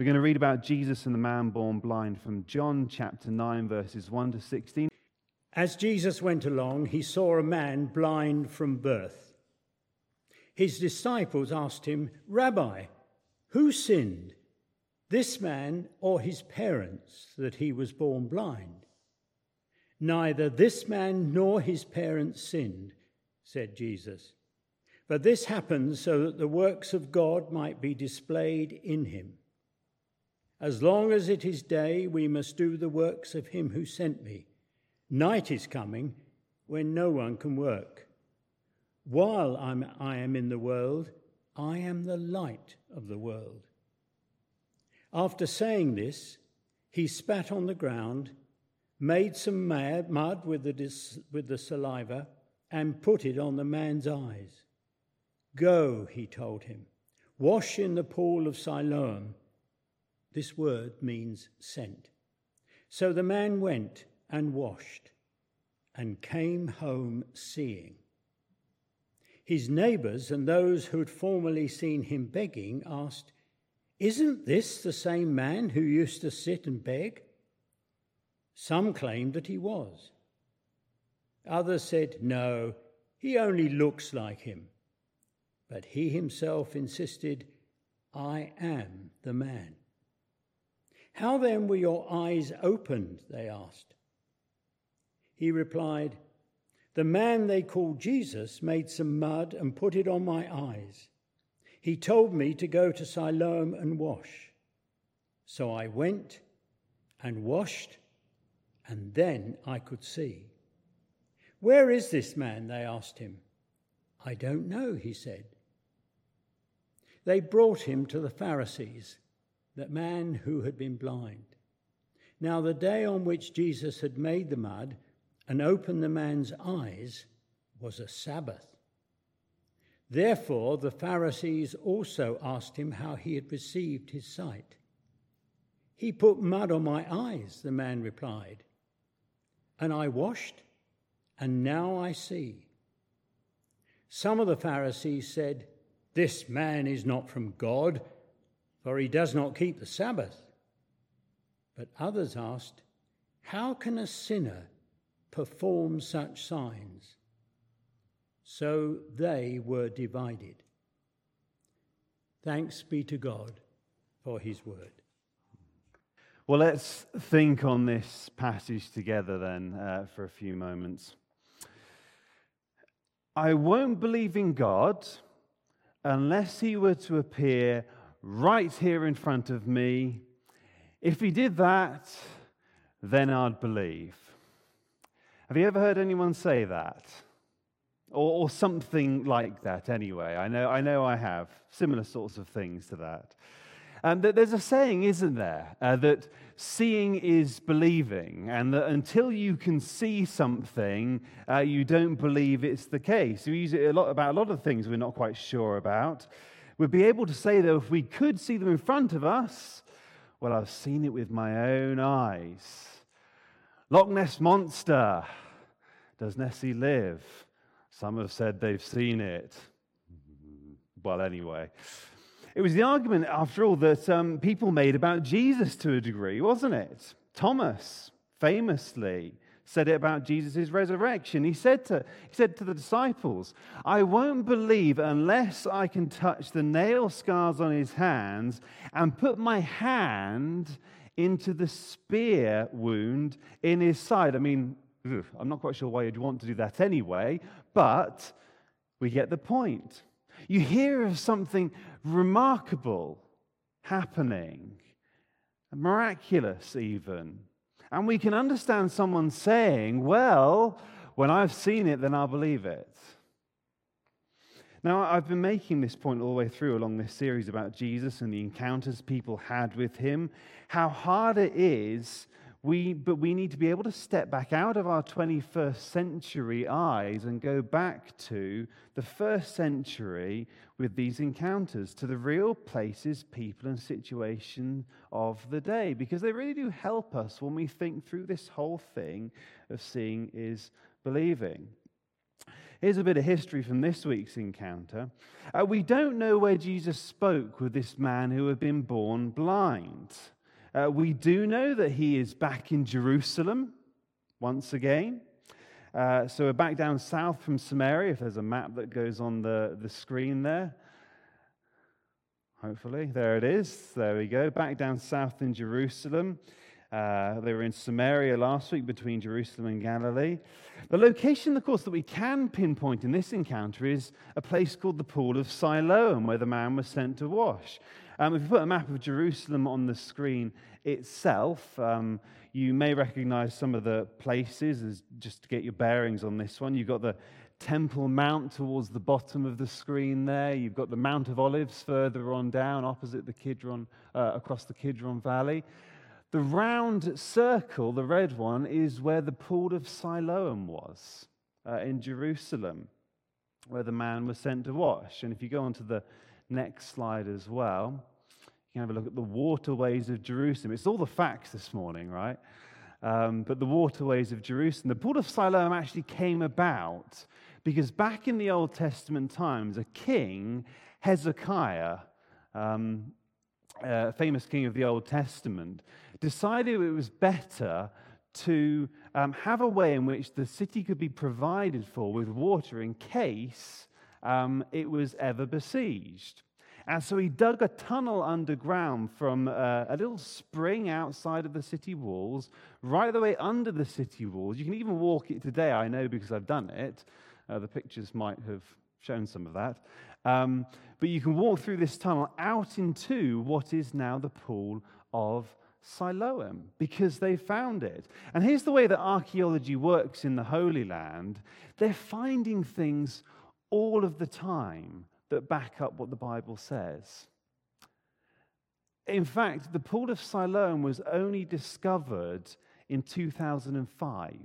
We're going to read about Jesus and the man born blind from John chapter 9, verses 1 to 16. As Jesus went along, he saw a man blind from birth. His disciples asked him, Rabbi, who sinned, this man or his parents, that he was born blind? Neither this man nor his parents sinned, said Jesus. But this happened so that the works of God might be displayed in him. As long as it is day, we must do the works of him who sent me. Night is coming when no one can work. While I'm, I am in the world, I am the light of the world. After saying this, he spat on the ground, made some mud with the, with the saliva, and put it on the man's eyes. Go, he told him, wash in the pool of Siloam. This word means sent. So the man went and washed and came home seeing. His neighbors and those who had formerly seen him begging asked, Isn't this the same man who used to sit and beg? Some claimed that he was. Others said, No, he only looks like him. But he himself insisted, I am the man. How then were your eyes opened? They asked. He replied, The man they called Jesus made some mud and put it on my eyes. He told me to go to Siloam and wash. So I went and washed, and then I could see. Where is this man? They asked him. I don't know, he said. They brought him to the Pharisees, that man who had been blind. Now, the day on which Jesus had made the mud and opened the man's eyes was a Sabbath. Therefore, the Pharisees also asked him how he had received his sight. He put mud on my eyes, the man replied, and I washed, and now I see. Some of the Pharisees said, this man is not from God, for he does not keep the Sabbath. But others asked, How can a sinner perform such signs? So they were divided. Thanks be to God for his word. Well, let's think on this passage together then uh, for a few moments. I won't believe in God unless he were to appear right here in front of me. If he did that, then I'd believe. Have you ever heard anyone say that? Or, or, something like that, anyway. I know, I know I have similar sorts of things to that. Um, there's a saying, isn't there, uh, that seeing is believing, and that until you can see something, uh, you don't believe it's the case. We use it a lot about a lot of things we're not quite sure about. We'd be able to say, though, if we could see them in front of us, well, I've seen it with my own eyes. Loch Ness Monster. Does Nessie live? Some have said they've seen it. Well, anyway. It was the argument, after all, that um, people made about Jesus to a degree, wasn't it? Thomas famously said it about Jesus' resurrection. He said, to, he said to the disciples, I won't believe unless I can touch the nail scars on his hands and put my hand into the spear wound in his side. I mean, I'm not quite sure why you'd want to do that anyway, but we get the point. You hear of something remarkable happening, miraculous even. And we can understand someone saying, Well, when I've seen it, then I'll believe it. Now, I've been making this point all the way through along this series about Jesus and the encounters people had with him, how hard it is we, but we need to be able to step back out of our 21st century eyes and go back to the first century with these encounters, to the real places, people, and situations of the day, because they really do help us when we think through this whole thing of seeing is believing. Here's a bit of history from this week's encounter. Uh, we don't know where Jesus spoke with this man who had been born blind. Uh, we do know that he is back in Jerusalem once again. Uh, so we're back down south from Samaria, if there's a map that goes on the, the screen there. Hopefully, there it is. There we go. Back down south in Jerusalem. Uh, they were in Samaria last week between Jerusalem and Galilee. The location, of course, that we can pinpoint in this encounter is a place called the Pool of Siloam, where the man was sent to wash. Um, if you put a map of Jerusalem on the screen itself, um, you may recognize some of the places, as just to get your bearings on this one. You've got the Temple Mount towards the bottom of the screen there. You've got the Mount of Olives further on down, opposite the Kidron, uh, across the Kidron Valley. The round circle, the red one, is where the pool of Siloam was uh, in Jerusalem, where the man was sent to wash. And if you go on to the next slide as well, you can have a look at the waterways of Jerusalem. It's all the facts this morning, right? Um, but the waterways of Jerusalem. The pool of Siloam actually came about because back in the Old Testament times, a king, Hezekiah, um, uh, famous king of the Old Testament, decided it was better to um, have a way in which the city could be provided for with water in case um, it was ever besieged. And so he dug a tunnel underground from uh, a little spring outside of the city walls, right the way under the city walls. You can even walk it today, I know because I've done it. Uh, the pictures might have shown some of that. Um, but you can walk through this tunnel out into what is now the pool of Siloam because they found it. And here's the way that archaeology works in the Holy Land they're finding things all of the time that back up what the Bible says. In fact, the pool of Siloam was only discovered in 2005.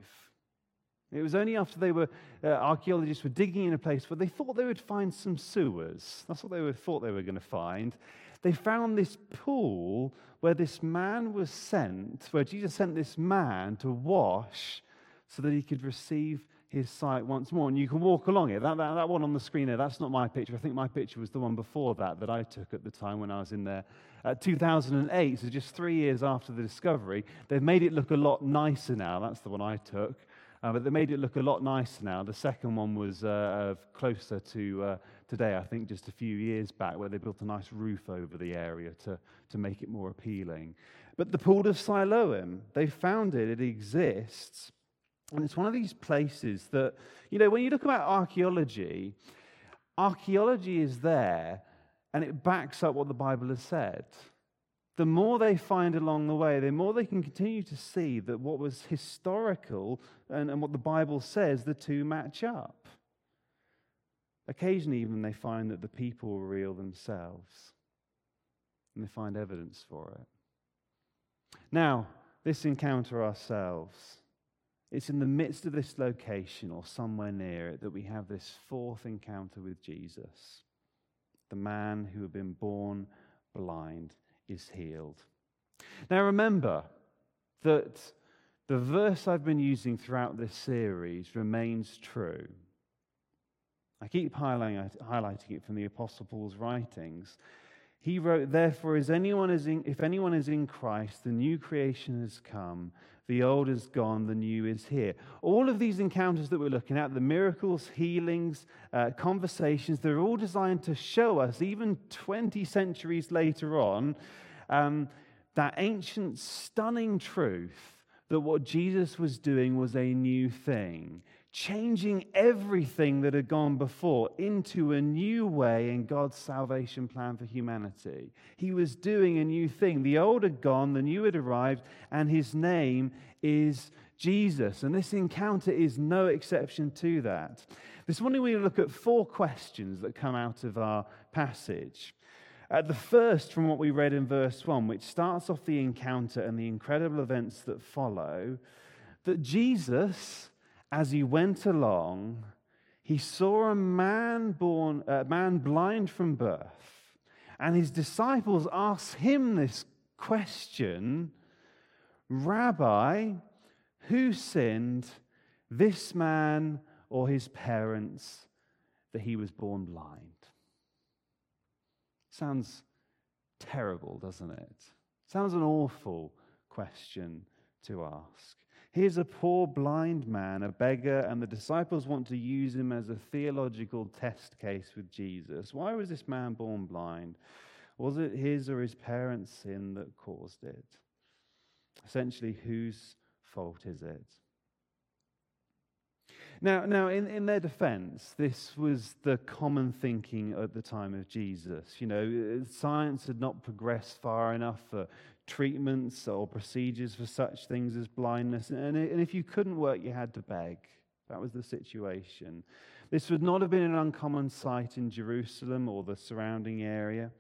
It was only after they were, uh, archaeologists were digging in a place where they thought they would find some sewers. That's what they were, thought they were going to find. They found this pool where this man was sent, where Jesus sent this man to wash so that he could receive his sight once more. And you can walk along it. That, that, that one on the screen there, that's not my picture. I think my picture was the one before that that I took at the time when I was in there. Uh, 2008, so just three years after the discovery, they've made it look a lot nicer now. That's the one I took. Uh, but they made it look a lot nicer now. The second one was uh, closer to uh, today, I think just a few years back, where they built a nice roof over the area to, to make it more appealing. But the pool of Siloam, they found it, it exists. And it's one of these places that, you know, when you look about archaeology, archaeology is there and it backs up what the Bible has said the more they find along the way, the more they can continue to see that what was historical and, and what the Bible says, the two match up. Occasionally, even they find that the people were real themselves, and they find evidence for it. Now, this encounter ourselves, it's in the midst of this location or somewhere near it that we have this fourth encounter with Jesus, the man who had been born blind is healed. Now remember that the verse I've been using throughout this series remains true. I keep highlighting it from the Apostle Paul's writings. He wrote, Therefore, anyone is in, if anyone is in Christ, the new creation has come, the old is gone, the new is here. All of these encounters that we're looking at, the miracles, healings, uh, conversations, they're all designed to show us, even 20 centuries later on, um, that ancient, stunning truth that what Jesus was doing was a new thing, changing everything that had gone before into a new way in God's salvation plan for humanity. He was doing a new thing. The old had gone, the new had arrived, and his name is Jesus. And this encounter is no exception to that. This morning, we look at four questions that come out of our passage. Uh, the first, from what we read in verse 1, which starts off the encounter and the incredible events that follow, that Jesus as he went along, he saw a man born, a man blind from birth, and his disciples asked him this question Rabbi, who sinned, this man or his parents that he was born blind? Sounds terrible, doesn't it? Sounds an awful question to ask. Here's a poor blind man, a beggar, and the disciples want to use him as a theological test case with Jesus. Why was this man born blind? Was it his or his parents' sin that caused it? Essentially, whose fault is it? Now, now in, in their defense, this was the common thinking at the time of Jesus. You know, science had not progressed far enough for treatments or procedures for such things as blindness. And, if you couldn't work, you had to beg. That was the situation. This would not have been an uncommon sight in Jerusalem or the surrounding area.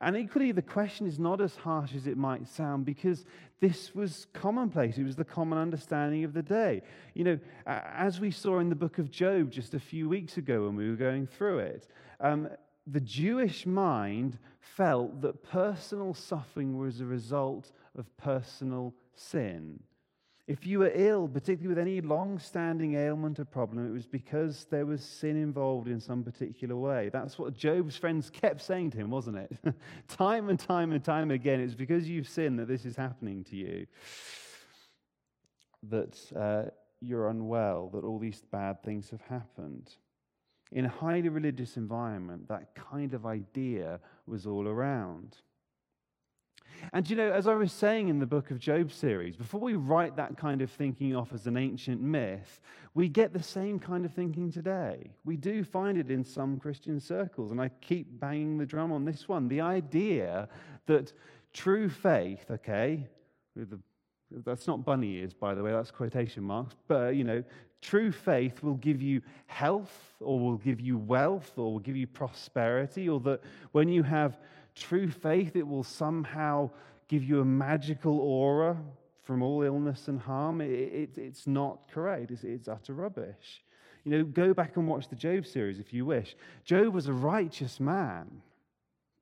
And equally, the question is not as harsh as it might sound because this was commonplace. It was the common understanding of the day. You know, as we saw in the book of Job just a few weeks ago when we were going through it, um, the Jewish mind felt that personal suffering was a result of personal sin. If you were ill, particularly with any long standing ailment or problem, it was because there was sin involved in some particular way. That's what Job's friends kept saying to him, wasn't it? time and time and time again, it's because you've sinned that this is happening to you, that uh, you're unwell, that all these bad things have happened. In a highly religious environment, that kind of idea was all around. And you know, as I was saying in the book of Job series, before we write that kind of thinking off as an ancient myth, we get the same kind of thinking today. We do find it in some Christian circles, and I keep banging the drum on this one. The idea that true faith, okay, that's not bunny ears, by the way, that's quotation marks, but you know, True faith will give you health, or will give you wealth, or will give you prosperity, or that when you have true faith, it will somehow give you a magical aura from all illness and harm. It, it, it's not correct, it's, it's utter rubbish. You know, go back and watch the Job series if you wish. Job was a righteous man,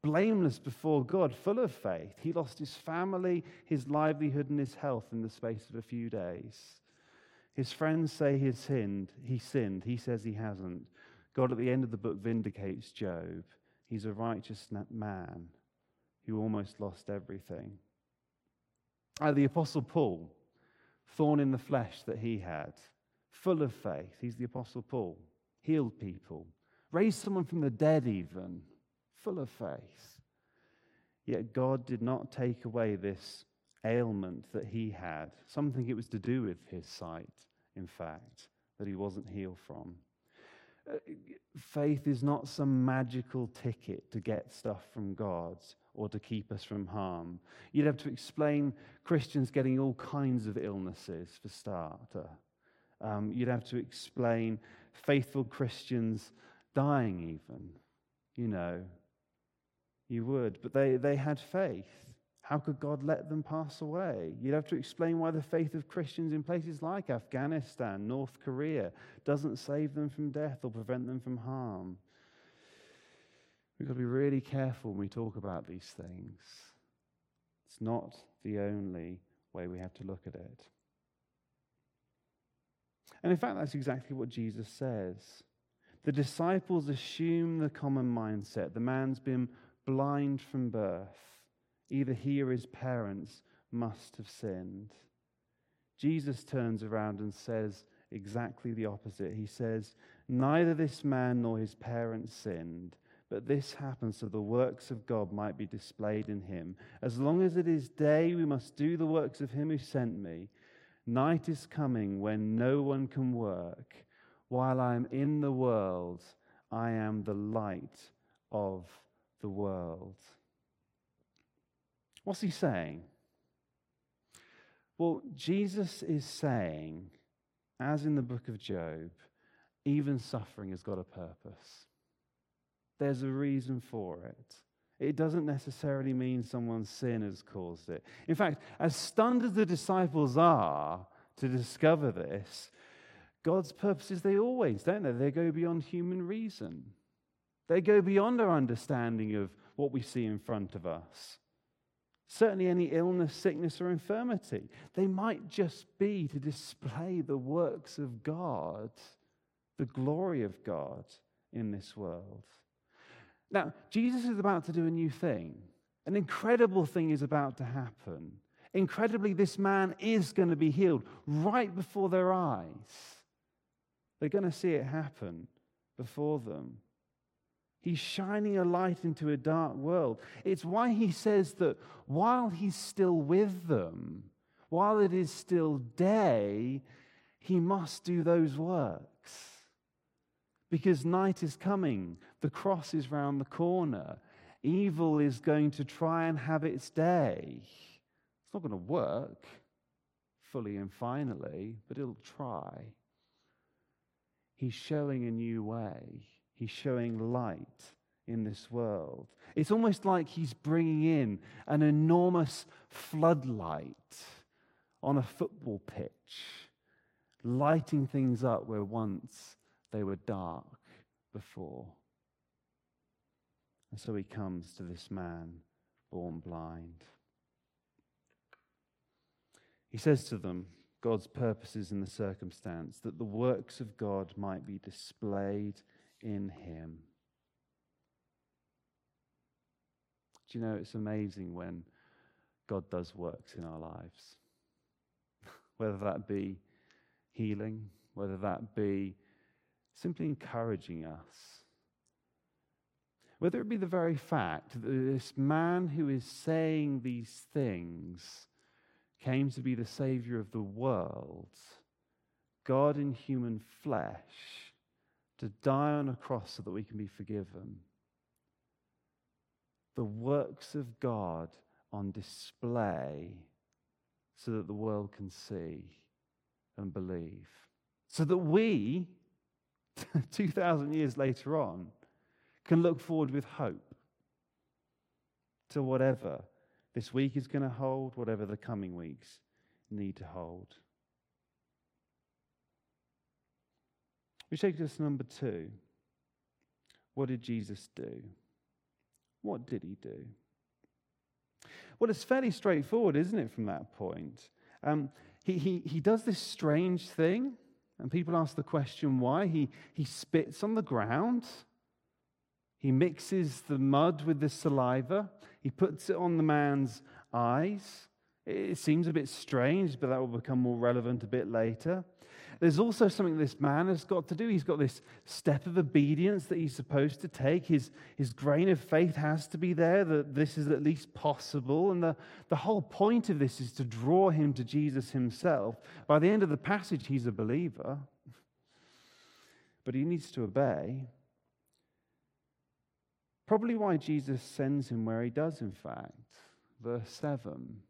blameless before God, full of faith. He lost his family, his livelihood, and his health in the space of a few days. His friends say he sinned. He sinned. He says he hasn't. God at the end of the book vindicates Job. He's a righteous man who almost lost everything. Uh, the Apostle Paul, thorn in the flesh that he had, full of faith. He's the Apostle Paul, healed people, raised someone from the dead, even, full of faith. Yet God did not take away this ailment that he had, something it was to do with his sight, in fact, that he wasn't healed from. Uh, faith is not some magical ticket to get stuff from God or to keep us from harm. You'd have to explain Christians getting all kinds of illnesses, for starter. Um, you'd have to explain faithful Christians dying, even. You know, you would. But they, they had faith. How could God let them pass away? You'd have to explain why the faith of Christians in places like Afghanistan, North Korea, doesn't save them from death or prevent them from harm. We've got to be really careful when we talk about these things. It's not the only way we have to look at it. And in fact, that's exactly what Jesus says. The disciples assume the common mindset the man's been blind from birth. Either he or his parents must have sinned. Jesus turns around and says exactly the opposite. He says, Neither this man nor his parents sinned, but this happens so the works of God might be displayed in him. As long as it is day, we must do the works of him who sent me. Night is coming when no one can work. While I am in the world, I am the light of the world. What's he saying? Well, Jesus is saying, as in the book of Job, even suffering has got a purpose. There's a reason for it. It doesn't necessarily mean someone's sin has caused it. In fact, as stunned as the disciples are to discover this, God's purposes, they always, don't they? They go beyond human reason. They go beyond our understanding of what we see in front of us. Certainly, any illness, sickness, or infirmity. They might just be to display the works of God the glory of God in this world. Now, Jesus is about to do a new thing. An incredible thing is about to happen. Incredibly, this man is going to be healed right before their eyes. They're going to see it happen before them. He's shining a light into a dark world. It's why he says that while he's still with them, while it is still day, he must do those works. Because night is coming, the cross is round the corner. Evil is going to try and have its day. It's not going to work fully and finally, but it'll try. He's showing a new way, He's showing light in this world. It's almost like He's bringing in an enormous floodlight on a football pitch, lighting things up where once they were dark before. And so he comes to this man born blind. He says to them, God's purposes in the circumstance, that the works of God might be displayed in him. Do you know it's amazing when God does works in our lives? whether that be healing, whether that be simply encouraging us. Whether it be the very fact that this man who is saying these things came to be the Savior of the world, God in human flesh, to die on a cross so that we can be forgiven. The works of God on display so that the world can see and believe. So that we, 2,000 years later on, can look forward with hope to whatever this week is going to hold, whatever the coming weeks need to hold. Which takes us to number two. What did Jesus do? What did he do? Well, it's fairly straightforward, isn't it, from that point? Um, he, he, he does this strange thing, and people ask the question why. He, he spits on the ground, he mixes the mud with the saliva, he puts it on the man's eyes. It seems a bit strange, but that will become more relevant a bit later. There's also something this man has got to do. He's got this step of obedience that he's supposed to take. His, his grain of faith has to be there, that this is at least possible. And the, the whole point of this is to draw him to Jesus himself. By the end of the passage, he's a believer, but he needs to obey. Probably why Jesus sends him where he does, in fact. Verse 7.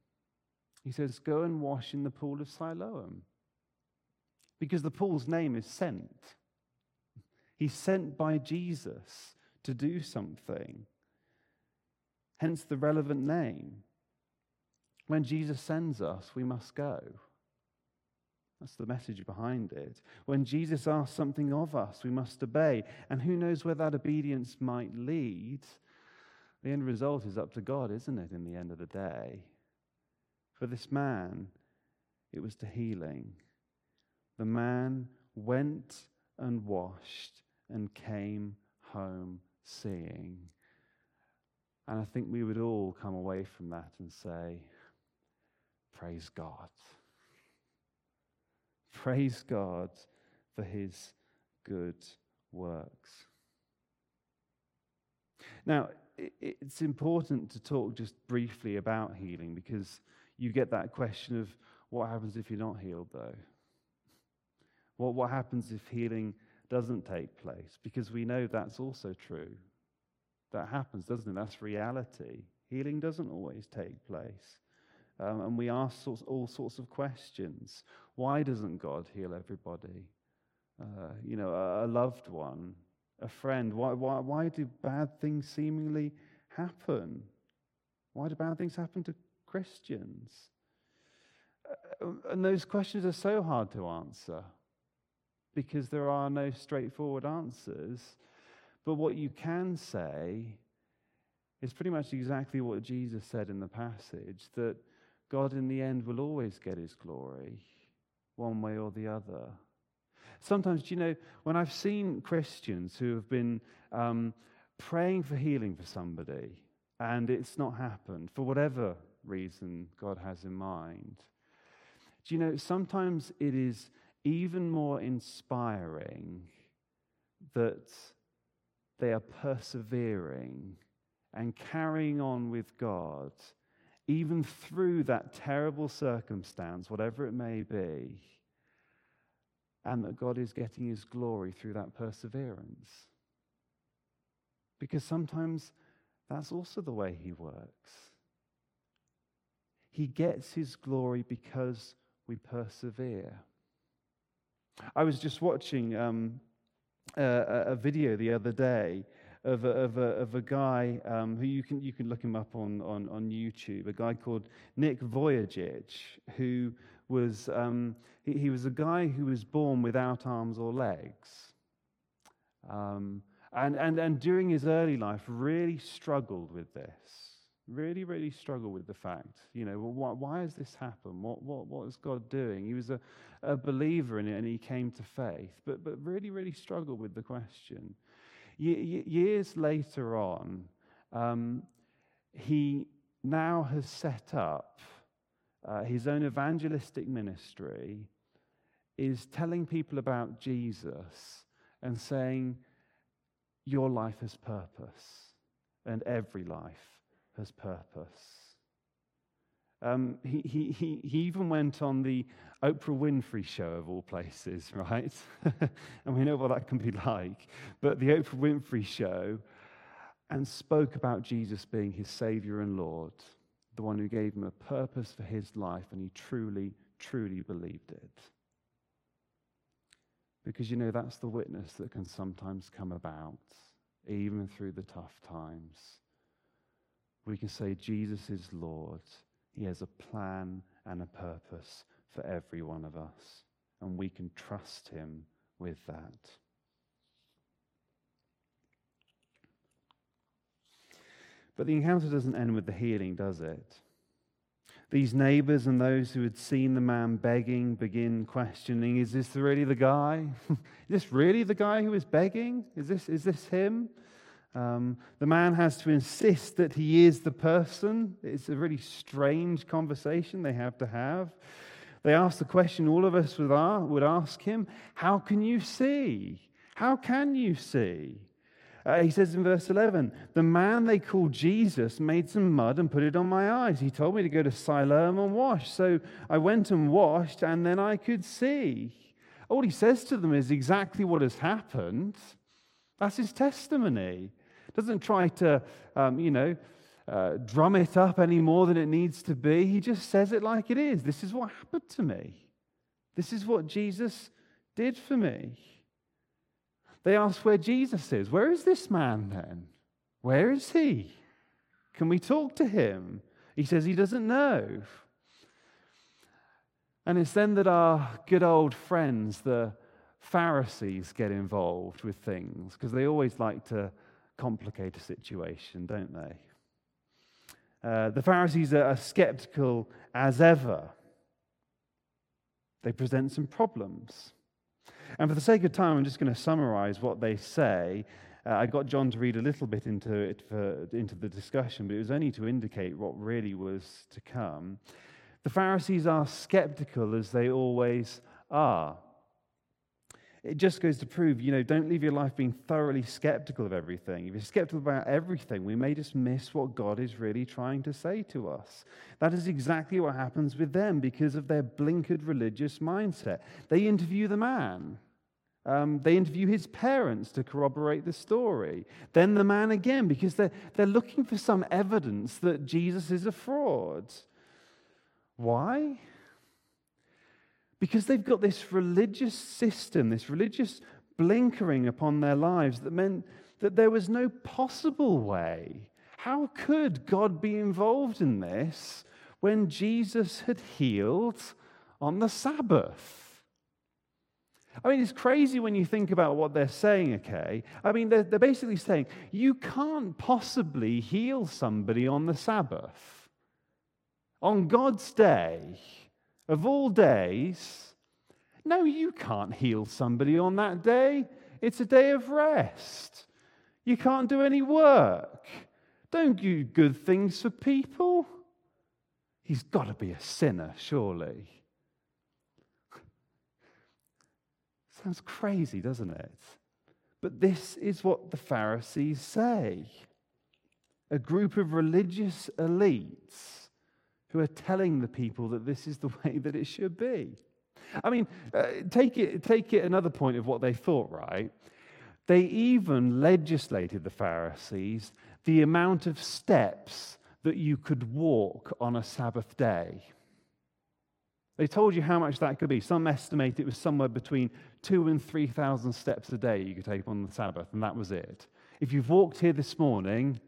He says, Go and wash in the pool of Siloam because the pool's name is sent. He's sent by Jesus to do something. Hence the relevant name. When Jesus sends us, we must go. That's the message behind it. When Jesus asks something of us, we must obey. And who knows where that obedience might lead? The end result is up to God, isn't it, in the end of the day? For this man, it was to healing the man went and washed and came home seeing. And I think we would all come away from that and say, Praise God. Praise God for his good works. Now, it's important to talk just briefly about healing because you get that question of what happens if you're not healed, though? What, what happens if healing doesn't take place? Because we know that's also true. That happens, doesn't it? That's reality. Healing doesn't always take place. Um, and we ask sorts, all sorts of questions. Why doesn't God heal everybody? Uh, you know, a, a, loved one, a friend. Why, why, why do bad things seemingly happen? Why do bad things happen to Christians? Uh, and those questions are so hard to answer because there are no straightforward answers. But what you can say is pretty much exactly what Jesus said in the passage that God, in the end, will always get his glory, one way or the other. Sometimes, do you know, when I've seen Christians who have been um, praying for healing for somebody and it's not happened for whatever reason God has in mind, do you know, sometimes it is even more inspiring that they are persevering and carrying on with God, even through that terrible circumstance, whatever it may be, and that God is getting his glory through that perseverance. Because sometimes that's also the way he works. He gets his glory because we persevere. I was just watching um, a, a, video the other day of a, of a, of a guy um, who you can, you can look him up on, on, on YouTube, a guy called Nick Vujicic, who was, um, he, he, was a guy who was born without arms or legs. Um, and, and, and during his early life, really struggled with this. Really, really struggle with the fact, you know, well, why, why has this happened? What, what, what is God doing? He was a, a believer in it and he came to faith, but, but really, really struggled with the question years later on, um, he now has set up uh, his own evangelistic ministry, is telling people about Jesus and saying, Your life has purpose, and every life has purpose. Um, he, he, he, he even went on the Oprah Winfrey show, of all places, right? and we know what that can be like. But the Oprah Winfrey show, and spoke about Jesus being his Savior and Lord, the one who gave him a purpose for his life, and he truly, truly believed it. Because you know, that's the witness that can sometimes come about, even through the tough times. We can say, Jesus is Lord he has a plan and a purpose for every one of us, and we can trust Him with that. But the encounter doesn't end with the healing, does it? These neighbors and those who had seen the man begging begin questioning Is this really the guy? is this really the guy who is begging? Is this, is this him? Um, the man has to insist that he is the person. It's a really strange conversation they have to have. They ask the question all of us would ask him How can you see? How can you see? Uh, he says in verse 11, The man they called Jesus made some mud and put it on my eyes. He told me to go to Siloam and wash. So I went and washed, and then I could see. All he says to them is exactly what has happened. That's his testimony doesn't try to, um, you know, uh, drum it up any more than it needs to be. He just says it like it is. This is what happened to me. This is what Jesus did for me. They ask where Jesus is. Where is this man then? Where is he? Can we talk to him? He says he doesn't know. And it's then that our good old friends, the Pharisees, get involved with things because they always like to complicate a situation, don't they? Uh, the Pharisees are skeptical as ever. They present some problems. And for the sake of time, I'm just going to summarize what they say. Uh, I got John to read a little bit into it for, into the discussion, but it was only to indicate what really was to come. The Pharisees are skeptical as they always are. It just goes to prove, you know, don't live your life being thoroughly skeptical of everything. If you're skeptical about everything, we may just miss what God is really trying to say to us. That is exactly what happens with them because of their blinkered religious mindset. They interview the man. Um, they interview his parents to corroborate the story. Then the man again, because they're, they're looking for some evidence that Jesus is a fraud. Why? Because they've got this religious system, this religious blinkering upon their lives that meant that there was no possible way. How could God be involved in this when Jesus had healed on the Sabbath? I mean, it's crazy when you think about what they're saying, okay? I mean, they're, they're basically saying you can't possibly heal somebody on the Sabbath. On God's day, of all days, No, you can't heal somebody on that day. It's a day of rest. You can't do any work. Don't do good things for people. He's got to be a sinner, surely. Sounds crazy, doesn't it? But this is what the Pharisees say a group of religious elites who are telling the people that this is the way that it should be. I mean, uh, take, it, take it another point of what they thought, right? They even legislated, the Pharisees, the amount of steps that you could walk on a Sabbath day. They told you how much that could be. Some estimate it was somewhere between two and 3,000 steps a day you could take on the Sabbath, and that was it. If you've walked here this morning,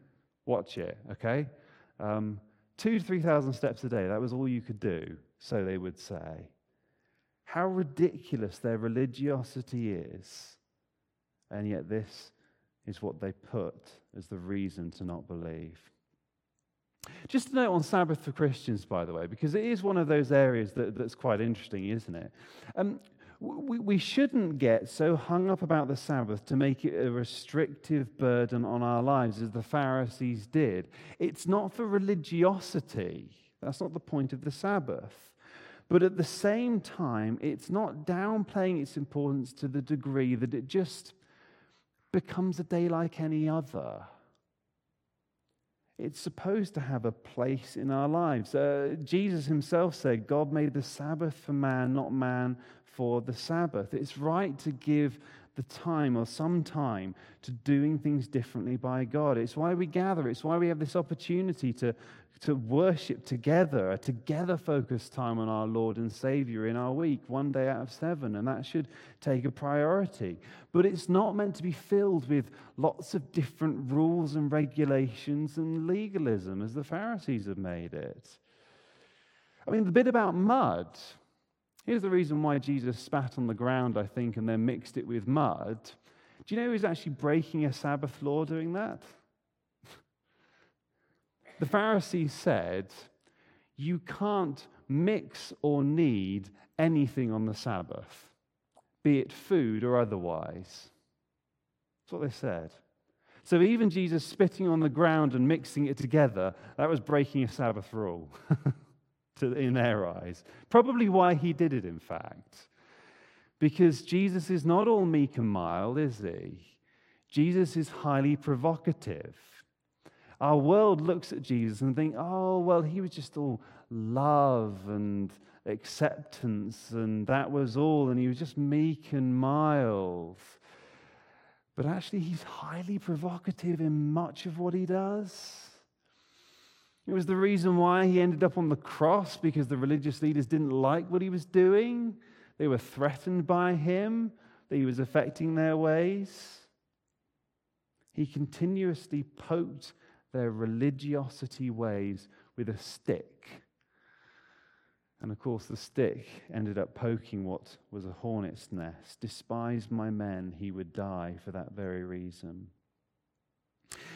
watch it, okay? Um, two to 3,000 steps a day, that was all you could do, so they would say. How ridiculous their religiosity is. And yet, this is what they put as the reason to not believe. Just a note on Sabbath for Christians, by the way, because it is one of those areas that, that's quite interesting, isn't it? Um, we, we shouldn't get so hung up about the Sabbath to make it a restrictive burden on our lives as the Pharisees did. It's not for religiosity, that's not the point of the Sabbath. But at the same time, it's not downplaying its importance to the degree that it just becomes a day like any other. It's supposed to have a place in our lives. Uh, Jesus himself said, God made the Sabbath for man, not man for the Sabbath. It's right to give the time or some time to doing things differently by God. It's why we gather, it's why we have this opportunity to, to worship together, a together focused time on our Lord and Savior in our week, one day out of seven, and that should take a priority. But it's not meant to be filled with lots of different rules and regulations and legalism as the Pharisees have made it. I mean, the bit about mud, Here's the reason why Jesus spat on the ground, I think, and then mixed it with mud. Do you know he's actually breaking a Sabbath law doing that? the Pharisees said, You can't mix or knead anything on the Sabbath, be it food or otherwise. That's what they said. So even Jesus spitting on the ground and mixing it together, that was breaking a Sabbath rule. to, in their eyes. Probably why he did it, in fact. Because Jesus is not all meek and mild, is he? Jesus is highly provocative. Our world looks at Jesus and think, oh, well, he was just all love and acceptance, and that was all, and he was just meek and mild. But actually, he's highly provocative in much of what he does. It was the reason why he ended up on the cross because the religious leaders didn't like what he was doing. They were threatened by him, that he was affecting their ways. He continuously poked their religiosity ways with a stick. And of course, the stick ended up poking what was a hornet's nest. Despise my men, he would die for that very reason.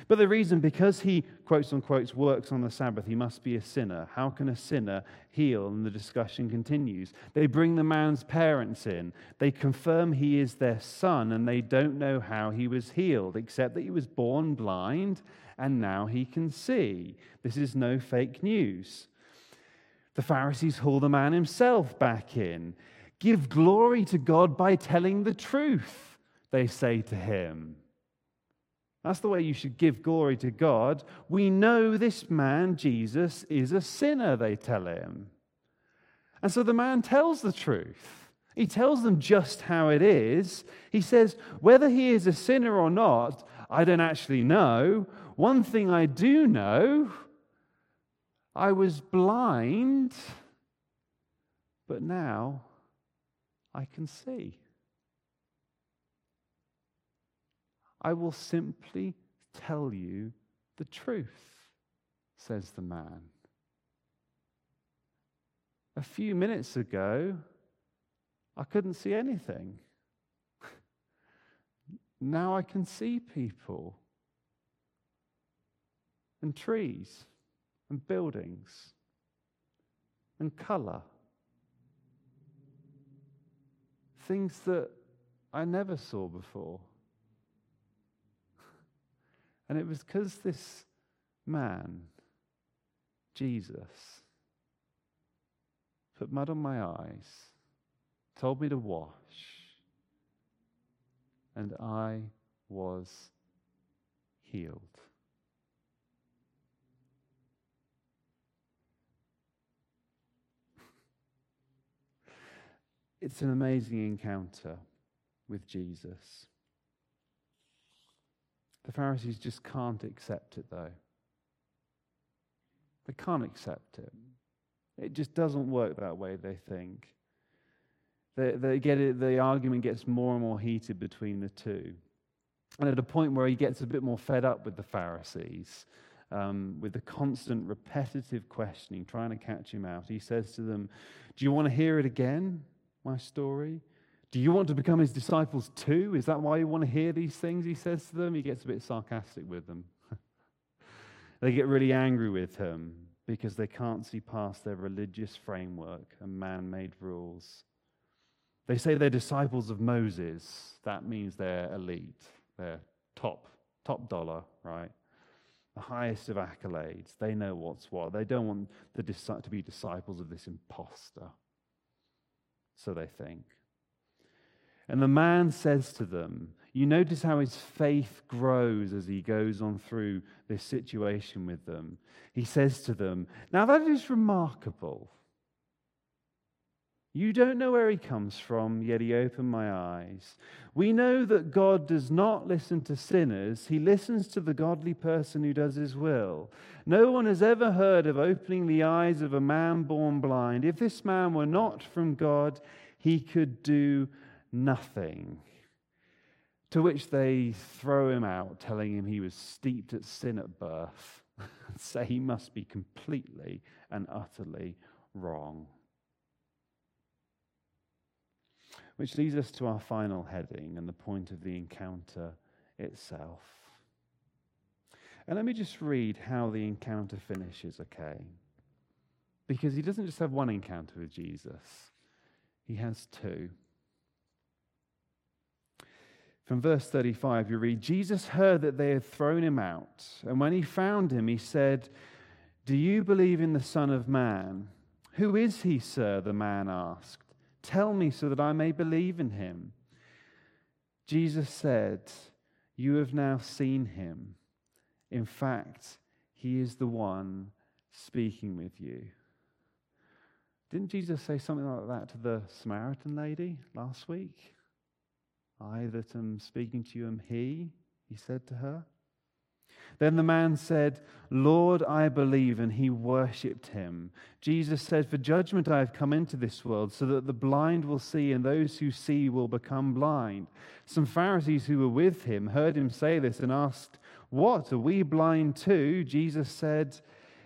But the reason, because he, quotes unquote, works on the Sabbath, he must be a sinner. How can a sinner heal? And the discussion continues. They bring the man's parents in. They confirm he is their son, and they don't know how he was healed, except that he was born blind and now he can see. This is no fake news. The Pharisees haul the man himself back in. Give glory to God by telling the truth, they say to him. That's the way you should give glory to God. We know this man, Jesus, is a sinner, they tell him. And so the man tells the truth. He tells them just how it is. He says, whether he is a sinner or not, I don't actually know. One thing I do know I was blind, but now I can see. I will simply tell you the truth, says the man. A few minutes ago, I couldn't see anything. now I can see people and trees and buildings and colour. things that I never saw before. And it was because this man, Jesus, put mud on my eyes, told me to wash, and I was healed. It's an amazing encounter with Jesus. The Pharisees just can't accept it, though. They can't accept it. It just doesn't work that way, they think. They, they get it, the argument gets more and more heated between the two. And at a point where he gets a bit more fed up with the Pharisees, um, with the constant repetitive questioning, trying to catch him out, he says to them, Do you want to hear it again? my story? Do you want to become his disciples too? Is that why you want to hear these things? He says to them. He gets a bit sarcastic with them. they get really angry with him because they can't see past their religious framework and man made rules. They say they're disciples of Moses. That means they're elite, they're top, top dollar, right? The highest of accolades. They know what's what. They don't want to be disciples of this impostor so they think. And the man says to them, You notice how his faith grows as he goes on through this situation with them. He says to them, Now that is remarkable. You don't know where he comes from, yet he opened my eyes. We know that God does not listen to sinners, he listens to the godly person who does his will. No one has ever heard of opening the eyes of a man born blind. If this man were not from God, he could do nothing. To which they throw him out, telling him he was steeped at sin at birth, and say he must be completely and utterly wrong. Which leads us to our final heading and the point of the encounter itself. And let me just read how the encounter finishes, okay? Because he doesn't just have one encounter with Jesus, he has two. From verse 35, you read Jesus heard that they had thrown him out, and when he found him, he said, Do you believe in the Son of Man? Who is he, sir? the man asked. Tell me so that I may believe in him. Jesus said, You have now seen him. In fact, he is the one speaking with you. Didn't Jesus say something like that to the Samaritan lady last week? I that am speaking to you am he, he said to her. Then the man said, Lord, I believe, and he worshipped him. Jesus said, For judgment I have come into this world, so that the blind will see, and those who see will become blind. Some Pharisees who were with him heard him say this and asked, What? Are we blind too? Jesus said,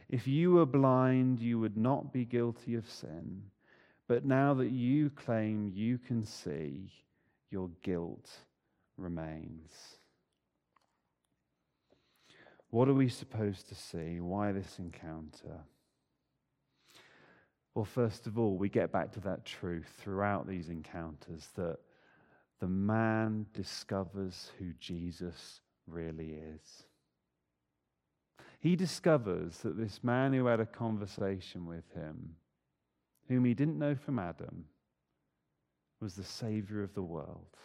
If you were blind, you would not be guilty of sin. But now that you claim you can see, your guilt remains. What are we supposed to see? Why this encounter? Well, first of all, we get back to that truth throughout these encounters that the man discovers who Jesus really is. He discovers that this man who had a conversation with him, whom he didn't know from Adam, was the Savior of the world,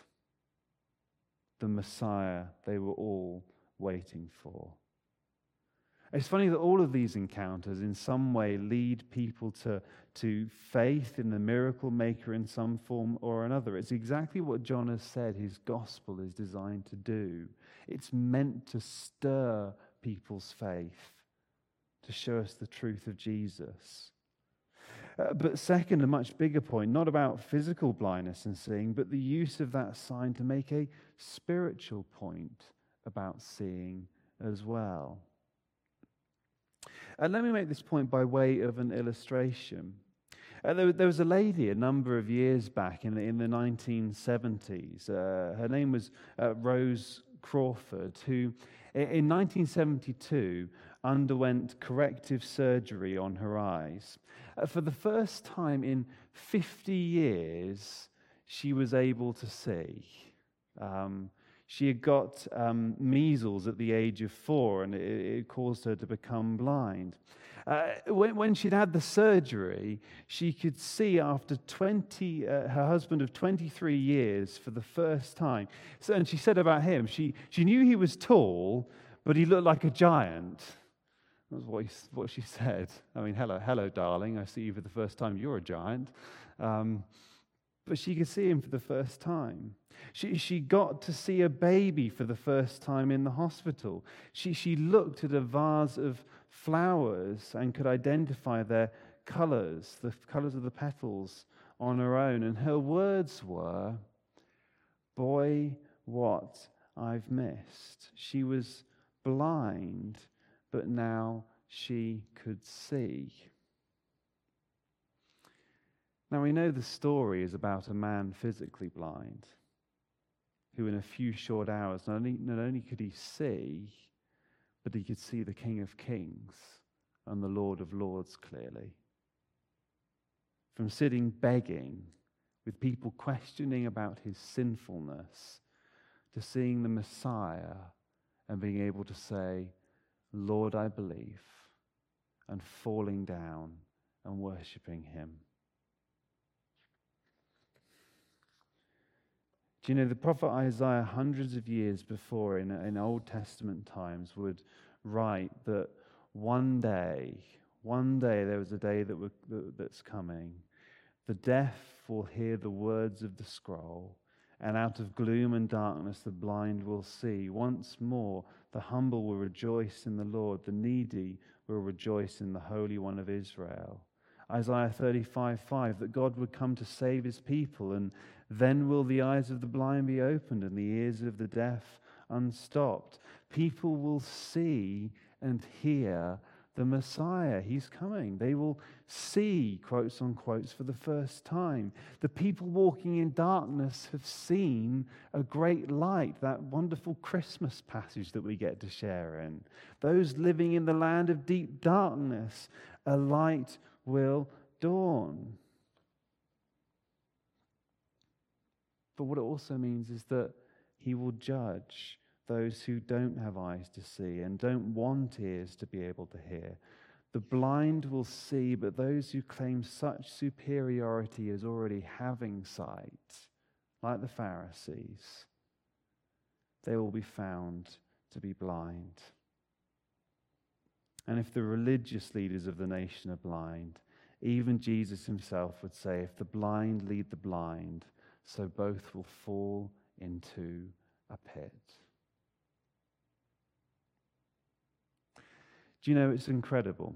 the Messiah they were all waiting for. It's funny that all of these encounters, in some way, lead people to, to faith in the miracle maker in some form or another. It's exactly what John has said his gospel is designed to do. It's meant to stir people's faith, to show us the truth of Jesus. Uh, but, second, a much bigger point, not about physical blindness and seeing, but the use of that sign to make a spiritual point about seeing as well. And let me make this point by way of an illustration. Uh, there, there, was a lady a number of years back in the, in the 1970s. Uh, her name was uh, Rose Crawford, who in 1972 underwent corrective surgery on her eyes. Uh, for the first time in 50 years, she was able to see. Um, she had got um, measles at the age of four, and it, it caused her to become blind. Uh, when, when, she'd had the surgery, she could see after 20, uh, her husband of 23 years for the first time. So, and she said about him, she, she knew he was tall, but he looked like a giant. That's what, he, what she said. I mean, hello, hello, darling. I see you for the first time. You're a giant. Um, but she could see him for the first time. She, she got to see a baby for the first time in the hospital. She, she looked at a vase of flowers and could identify their colors, the colors of the petals on her own. And her words were, Boy, what I've missed. She was blind, but now she could see. Now, we know the story is about a man physically blind who, in a few short hours, not only, not only could he see, but he could see the King of Kings and the Lord of Lords clearly. From sitting begging with people questioning about his sinfulness to seeing the Messiah and being able to say, Lord, I believe, and falling down and worshipping him. Do you know the prophet Isaiah, hundreds of years before in, in Old Testament times, would write that one day, one day there was a day that, were, that that's coming. The deaf will hear the words of the scroll, and out of gloom and darkness the blind will see. Once more, the humble will rejoice in the Lord, the needy will rejoice in the Holy One of Israel. Isaiah 35 5, that God would come to save his people, and then will the eyes of the blind be opened and the ears of the deaf unstopped. People will see and hear the Messiah. He's coming. They will see, quotes on quotes, for the first time. The people walking in darkness have seen a great light, that wonderful Christmas passage that we get to share in. Those living in the land of deep darkness, a light will dawn. But what it also means is that he will judge those who don't have eyes to see and don't want ears to be able to hear. The blind will see, but those who claim such superiority as already having sight, like the Pharisees, they will be found to be blind. And if the religious leaders of the nation are blind, even Jesus himself would say, if the blind lead the blind, so both will fall into a pit. Do you know it's incredible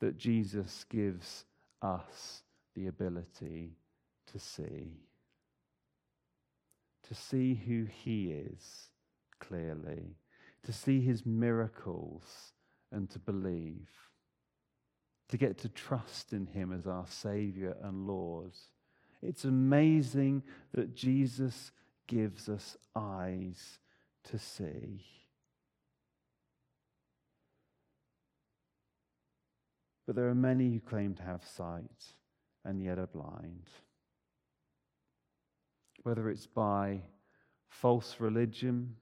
that Jesus gives us the ability to see? To see who He is clearly, to see His miracles and to believe, to get to trust in Him as our Savior and Lord. It's amazing that Jesus gives us eyes to see. But there are many who claim to have sight and yet are blind. Whether it's by false religion,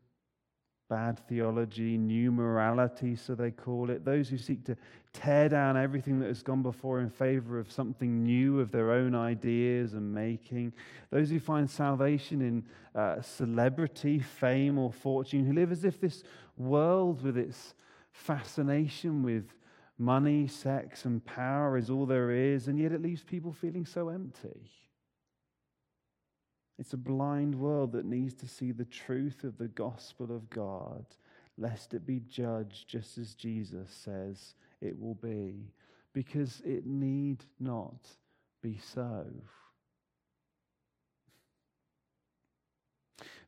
bad theology, new morality, so they call it. Those who seek to tear down everything that has gone before in favor of something new, of their own ideas and making. Those who find salvation in uh, celebrity, fame, or fortune, who live as if this world with its fascination with money, sex, and power is all there is, and yet it leaves people feeling so empty. It's a blind world that needs to see the truth of the gospel of God, lest it be judged just as Jesus says it will be, because it need not be so.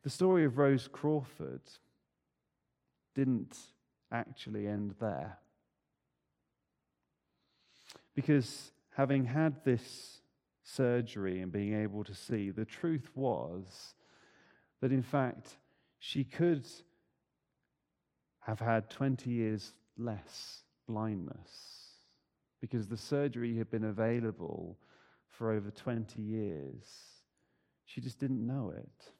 The story of Rose Crawford didn't actually end there. Because having had this surgery and being able to see, the truth was that in fact she could have had 20 years less blindness because the surgery had been available for over 20 years. She just didn't know it.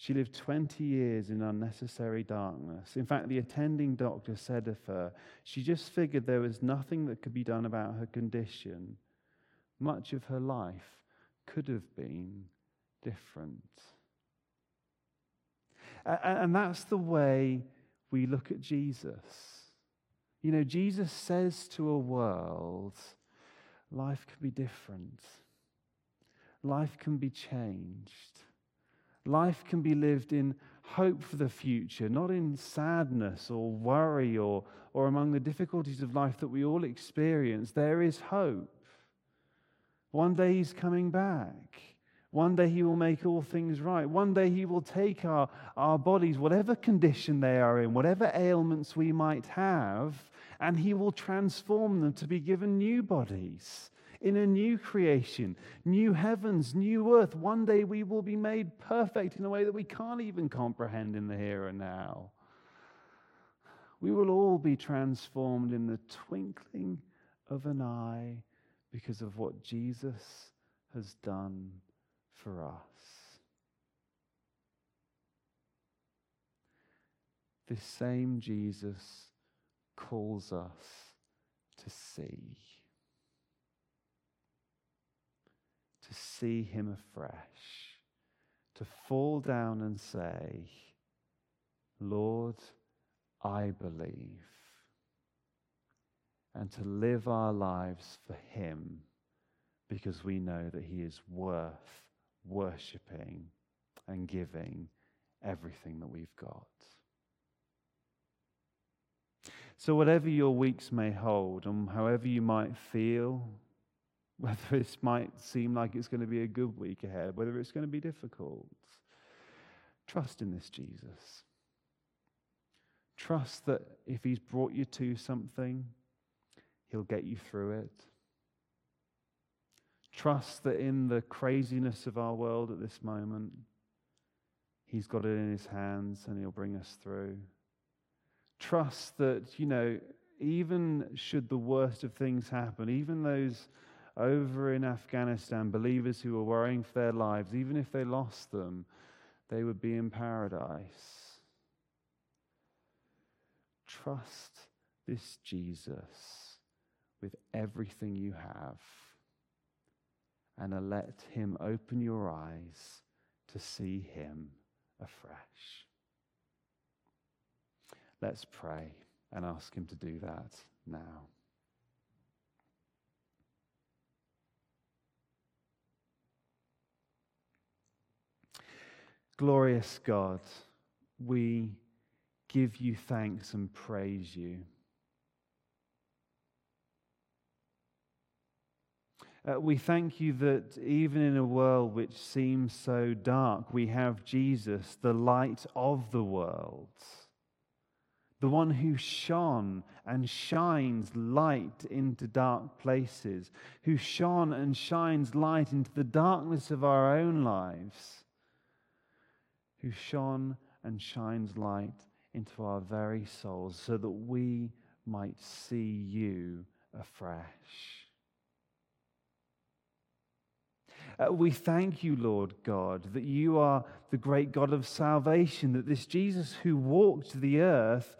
She lived 20 years in unnecessary darkness. In fact, the attending doctor said of her, she just figured there was nothing that could be done about her condition. Much of her life could have been different. And that's the way we look at Jesus. You know, Jesus says to a world, life can be different, life can be changed. Life can be lived in hope for the future, not in sadness or worry or, or among the difficulties of life that we all experience. There is hope. One day he's coming back. One day he will make all things right. One day he will take our, our bodies, whatever condition they are in, whatever ailments we might have, and he will transform them to be given new bodies in a new creation, new heavens, new earth. One day we will be made perfect in a way that we can't even comprehend in the here and now. We will all be transformed in the twinkling of an eye because of what Jesus has done for us. This same Jesus calls us to see. To see him afresh, to fall down and say, Lord, I believe, and to live our lives for him because we know that he is worth worshipping and giving everything that we've got. So, whatever your weeks may hold, and however you might feel, whether this might seem like it's going to be a good week ahead, whether it's going to be difficult. Trust in this Jesus. Trust that if He's brought you to something, He'll get you through it. Trust that in the craziness of our world at this moment, He's got it in His hands and He'll bring us through. Trust that, you know, even should the worst of things happen, even those over in Afghanistan, believers who were worrying for their lives, even if they lost them, they would be in paradise. Trust this Jesus with everything you have and let him open your eyes to see him afresh. Let's pray and ask him to do that now. Glorious God, we give you thanks and praise you. Uh, we thank you that even in a world which seems so dark, we have Jesus, the light of the world, the one who shone and shines light into dark places, who shone and shines light into the darkness of our own lives who shone and shines light into our very souls so that we might see you afresh. Uh, we thank you, Lord God, that you are the great God of salvation, that this Jesus who walked the earth,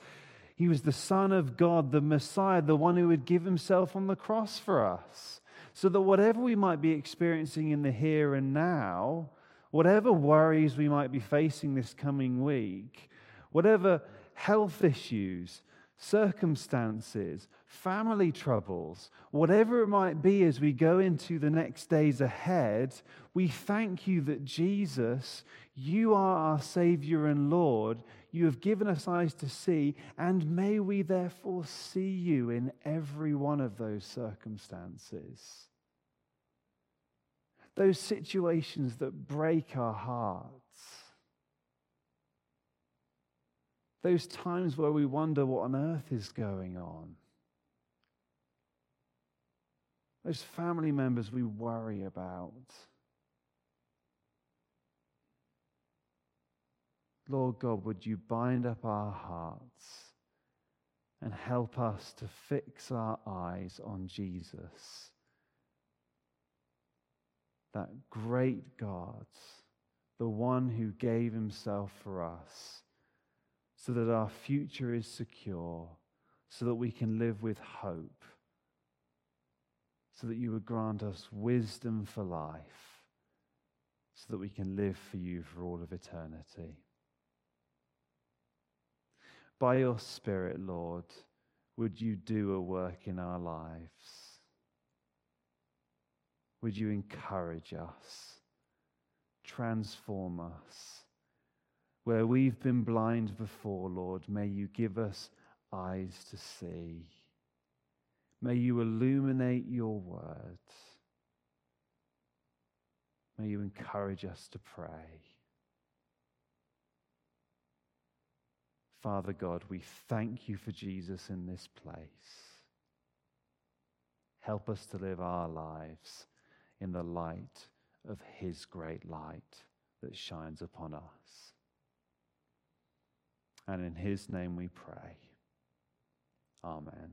he was the Son of God, the Messiah, the one who would give himself on the cross for us. So that whatever we might be experiencing in the here and now, whatever worries we might be facing this coming week, whatever health issues, circumstances, family troubles, whatever it might be as we go into the next days ahead, we thank you that Jesus, you are our Savior and Lord. You have given us eyes to see, and may we therefore see you in every one of those circumstances those situations that break our hearts, those times where we wonder what on earth is going on, those family members we worry about. Lord God, would you bind up our hearts and help us to fix our eyes on Jesus? That great God, the one who gave himself for us, so that our future is secure, so that we can live with hope, so that you would grant us wisdom for life, so that we can live for you for all of eternity. By your Spirit, Lord, would you do a work in our lives? Would you encourage us, transform us? Where we've been blind before, Lord, may you give us eyes to see. May you illuminate your word. May you encourage us to pray. Father God, we thank you for Jesus in this place. Help us to live our lives in the light of his great light that shines upon us. And in his name we pray. Amen.